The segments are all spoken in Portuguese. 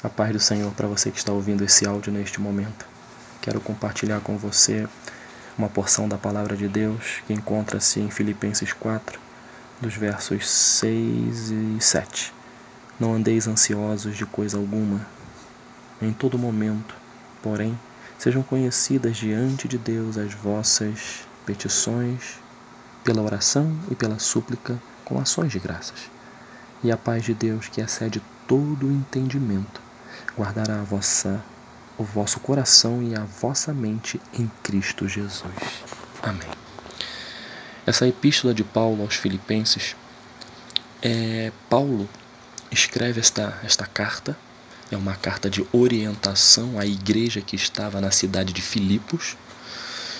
A paz do Senhor para você que está ouvindo esse áudio neste momento. Quero compartilhar com você uma porção da palavra de Deus que encontra-se em Filipenses 4, dos versos 6 e 7. Não andeis ansiosos de coisa alguma, em todo momento, porém, sejam conhecidas diante de Deus as vossas petições, pela oração e pela súplica, com ações de graças. E a paz de Deus, que excede todo o entendimento, guardará a vossa, o vosso coração e a vossa mente em Cristo Jesus. Amém. Essa epístola de Paulo aos Filipenses, é, Paulo escreve esta, esta carta, é uma carta de orientação à igreja que estava na cidade de Filipos.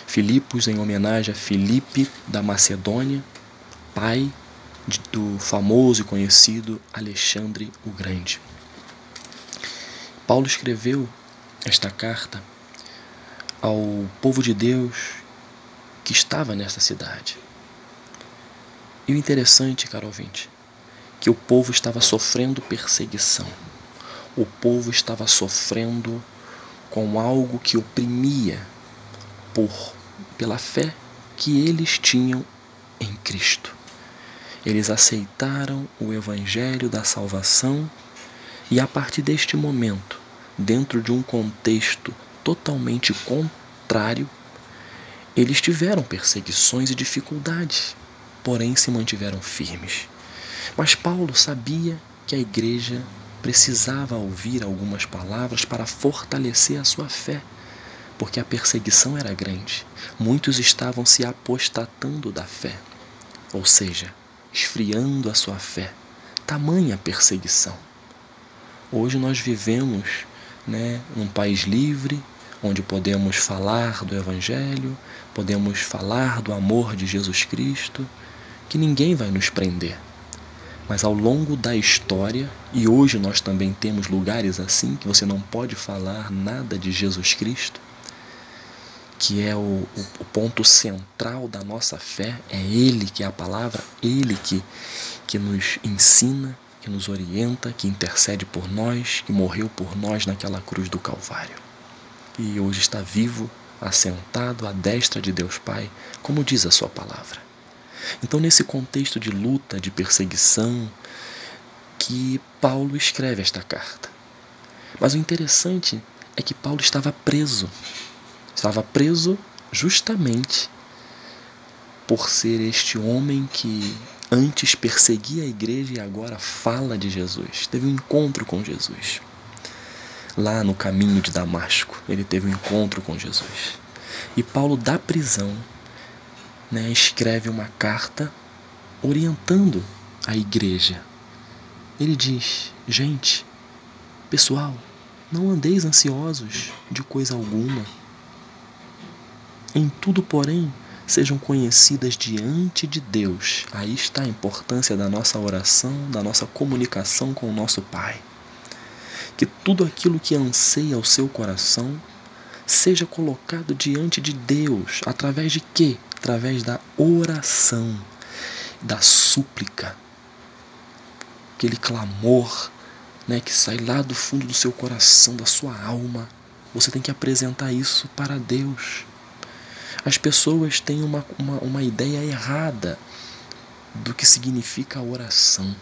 Filipos em homenagem a Filipe da Macedônia, pai do famoso e conhecido Alexandre o Grande. Paulo escreveu esta carta ao povo de Deus que estava nessa cidade. E o interessante, caro ouvinte, que o povo estava sofrendo perseguição. O povo estava sofrendo com algo que oprimia por pela fé que eles tinham em Cristo. Eles aceitaram o evangelho da salvação e a partir deste momento, dentro de um contexto totalmente contrário, eles tiveram perseguições e dificuldades, porém se mantiveram firmes. Mas Paulo sabia que a igreja precisava ouvir algumas palavras para fortalecer a sua fé, porque a perseguição era grande. Muitos estavam se apostatando da fé, ou seja, esfriando a sua fé. Tamanha perseguição. Hoje nós vivemos né, num país livre, onde podemos falar do Evangelho, podemos falar do amor de Jesus Cristo, que ninguém vai nos prender. Mas ao longo da história, e hoje nós também temos lugares assim que você não pode falar nada de Jesus Cristo, que é o, o, o, ponto central da nossa fé, é Ele que é a palavra, Ele que, que nos ensina, que nos orienta, que intercede por nós, que morreu por nós naquela cruz do Calvário. E hoje está vivo, assentado à destra de Deus Pai, como diz a Sua palavra. Então, nesse contexto de luta, de perseguição, que Paulo escreve esta carta. Mas o interessante é que Paulo estava preso. Estava preso justamente por ser este homem que antes perseguia a igreja e agora fala de Jesus. Teve um encontro com Jesus. Lá no caminho de Damasco, ele teve um encontro com Jesus. E Paulo, da prisão, né, escreve uma carta orientando a igreja. Ele diz: Gente, pessoal, não andeis ansiosos de coisa alguma. Em tudo, porém, sejam conhecidas diante de Deus. Aí está a importância da nossa oração, da nossa comunicação com o nosso Pai. Que tudo aquilo que anseia o seu coração seja colocado diante de Deus, através de quê? Através da oração, da súplica, aquele clamor, né, que sai lá do fundo do seu coração, da sua alma. Você tem que apresentar isso para Deus. As pessoas têm uma, uma, uma ideia errada do que significa a oração.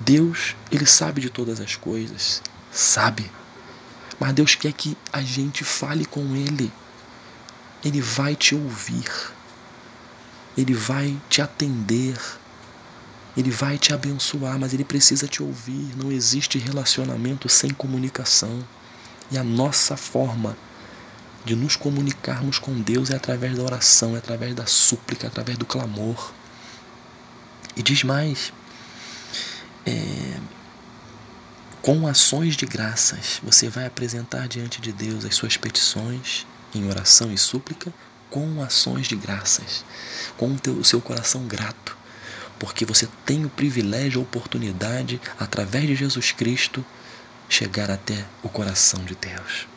Deus, Ele sabe de todas as coisas, sabe. Mas Deus quer que a gente fale com Ele. Ele vai te ouvir. Ele vai te atender. Ele vai te abençoar, mas ele precisa te ouvir. Não existe relacionamento sem comunicação. E a nossa forma de nos comunicarmos com Deus é através da oração, é através da súplica, é através do clamor. E diz mais: é, com ações de graças, você vai apresentar diante de Deus as suas petições em oração e súplica, com ações de graças, com o, seu coração grato, porque você tem o privilégio, a oportunidade, através de Jesus Cristo, chegar até o coração de Deus.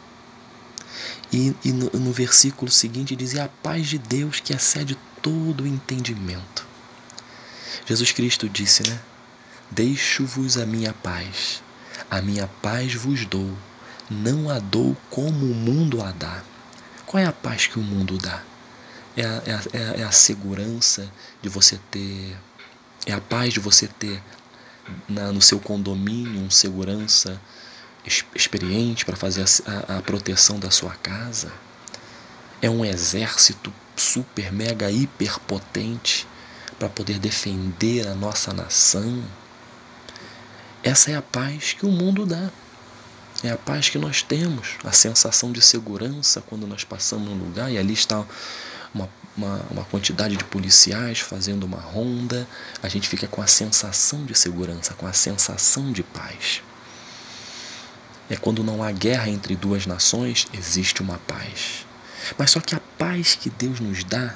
E, e no, no, versículo seguinte dizia: A paz de Deus que excede todo o entendimento. Jesus Cristo disse, né? Deixo-vos a minha paz, A minha paz vos dou, não a dou como o mundo a dá. Qual é a paz que o mundo dá? É a, é a, é a segurança de você ter, é a paz de você ter na, no seu condomínio um segurança experiente para fazer a, a, proteção da sua casa. É um exército super, mega, hiper potente para poder defender a nossa nação. Essa é a paz que o mundo dá. É a paz que nós temos, a sensação de segurança quando nós passamos num lugar e ali está uma, uma, uma, quantidade de policiais fazendo uma ronda, a gente fica com a sensação de segurança, com a sensação de paz. É quando não há guerra entre duas nações, existe uma paz. Mas só que a paz que Deus nos dá,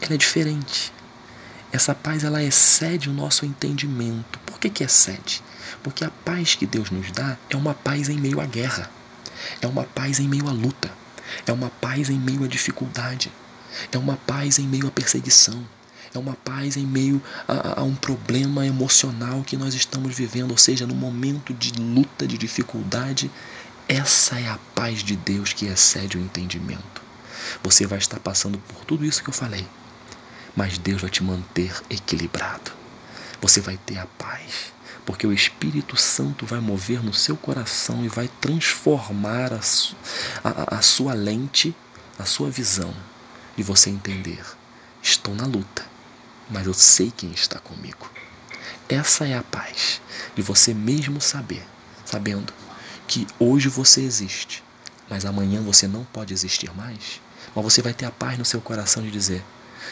ela é diferente. Essa paz ela excede o nosso entendimento. Por que, que excede? Porque a paz que Deus nos dá é uma paz em meio à guerra, é uma paz em meio à luta, é uma paz em meio à dificuldade, é uma paz em meio à perseguição, é uma paz em meio a, a, um problema emocional que nós estamos vivendo, ou seja, no momento de luta, de dificuldade. Essa é a paz de Deus que excede o entendimento. Você vai estar passando por tudo isso que eu falei, mas Deus vai te manter equilibrado. Você vai ter a paz, porque o Espírito Santo vai mover no seu coração e vai transformar a, a, a sua lente, a sua visão, e você entender: estou na luta, mas eu sei quem está comigo. Essa é a paz de você mesmo saber, sabendo que hoje você existe, mas amanhã você não pode existir mais. Mas você vai ter a paz no seu coração de dizer: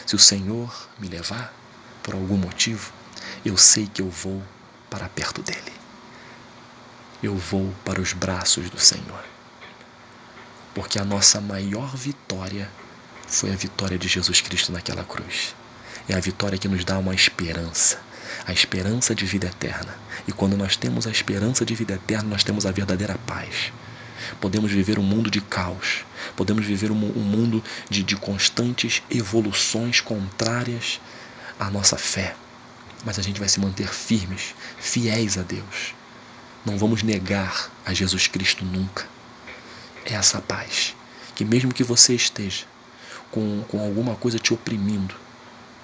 se o Senhor me levar por algum motivo, eu sei que eu vou para perto dele. Eu vou para os braços do Senhor. Porque a nossa maior vitória foi a vitória de Jesus Cristo naquela cruz. É a vitória que nos dá uma esperança, a esperança de vida eterna. E quando nós temos a esperança de vida eterna, nós temos a verdadeira paz. Podemos viver um mundo de caos, podemos viver um, mundo de, de constantes evoluções contrárias à nossa fé. Mas a gente vai se manter firmes, fiéis a Deus. Não vamos negar a Jesus Cristo nunca. É essa paz que, mesmo que você esteja com, com alguma coisa te oprimindo,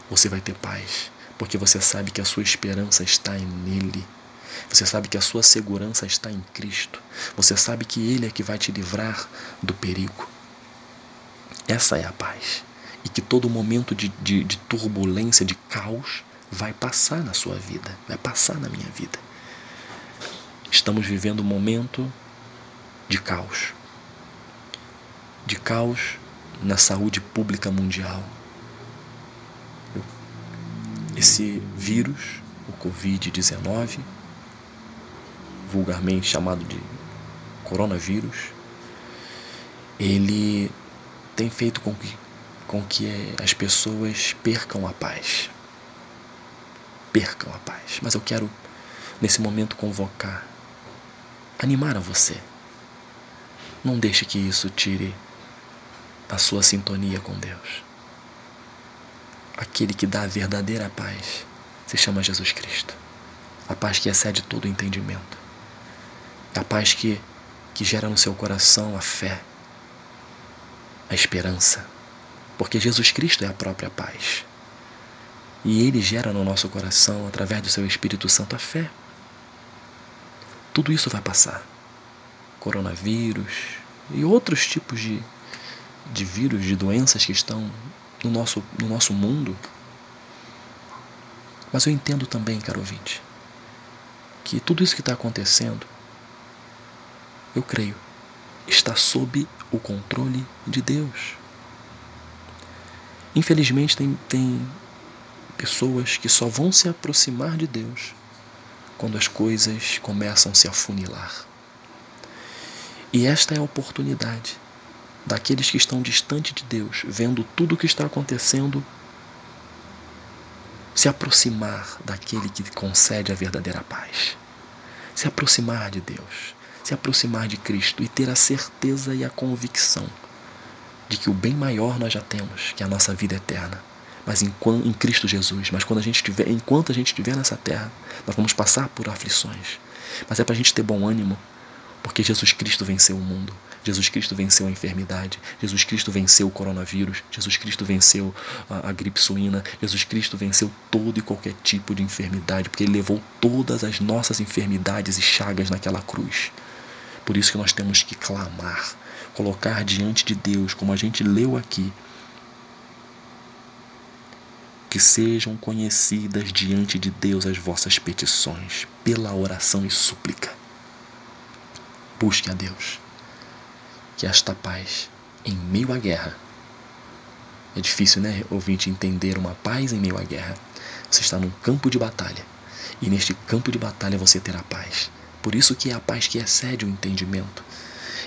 você vai ter paz, porque você sabe que a sua esperança está nele. Você sabe que a sua segurança está em Cristo. Você sabe que Ele é que vai te livrar do perigo. Essa é a paz. E que todo momento de, de, de turbulência, de caos, vai passar na sua vida, vai passar na minha vida. Estamos vivendo um momento de caos. De caos na saúde pública mundial. Esse vírus, o Covid-19, vulgarmente chamado de coronavírus, ele tem feito com que, com que as pessoas percam a paz. Percam a paz. Mas eu quero, nesse momento, convocar, animar a você. Não deixe que isso tire a sua sintonia com Deus. Aquele que dá a verdadeira paz se chama Jesus Cristo. A paz que excede todo o entendimento. A paz que, que gera no seu coração a fé, a esperança. Porque Jesus Cristo é a própria paz. E Ele gera no nosso coração, através do seu Espírito Santo, a fé. Tudo isso vai passar. Coronavírus e outros tipos de, de vírus, de doenças que estão no nosso, no nosso mundo. Mas eu entendo também, caro ouvinte, que tudo isso que está acontecendo eu creio, está sob o controle de Deus. Infelizmente, tem, tem pessoas que só vão se aproximar de Deus quando as coisas começam a se afunilar. E esta é a oportunidade daqueles que estão distante de Deus, vendo tudo o que está acontecendo, se aproximar daquele que concede a verdadeira paz. Se aproximar de Deus se aproximar de Cristo e ter a certeza e a convicção de que o bem maior nós já temos, que é a nossa vida eterna. Mas em, em Cristo Jesus, mas quando a gente tiver, enquanto a gente estiver nessa terra, nós vamos passar por aflições. mas é para a gente ter bom ânimo, porque Jesus Cristo venceu o mundo. Jesus Cristo venceu a enfermidade, Jesus Cristo venceu o coronavírus, Jesus Cristo venceu a, a, gripe suína, Jesus Cristo venceu todo e qualquer tipo de enfermidade, porque Ele levou todas as nossas enfermidades e chagas naquela cruz. Por isso que nós temos que clamar, colocar diante de Deus, como a gente leu aqui, que sejam conhecidas diante de Deus as vossas petições, pela oração e súplica. Busque a Deus que esta paz em meio à guerra. É difícil, né, ouvinte, entender uma paz em meio à guerra. Você está num campo de batalha e neste campo de batalha você terá paz. Por isso que é a paz que excede o entendimento.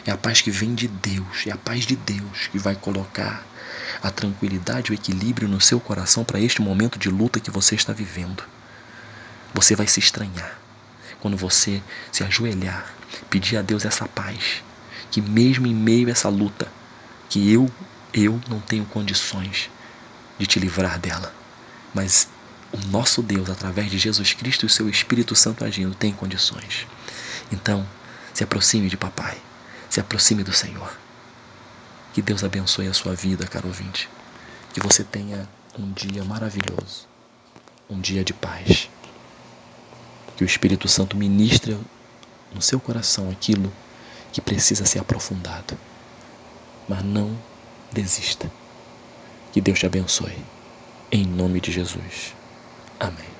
É a paz que vem de Deus, é a paz de Deus que vai colocar a tranquilidade o equilíbrio no seu coração para este momento de luta que você está vivendo. Você vai se estranhar quando você se ajoelhar, pedir a Deus essa paz que mesmo em meio a essa luta, que eu, eu não tenho condições de te livrar dela, mas o nosso Deus, através de Jesus Cristo e o seu Espírito Santo agindo, tem condições. Então, se aproxime de papai, se aproxime do Senhor. Que Deus abençoe a sua vida, caro ouvinte. Que você tenha um dia maravilhoso, um dia de paz. Que o Espírito Santo ministre no seu coração aquilo que precisa ser aprofundado. Mas não desista. Que Deus te abençoe. Em nome de Jesus. Amém.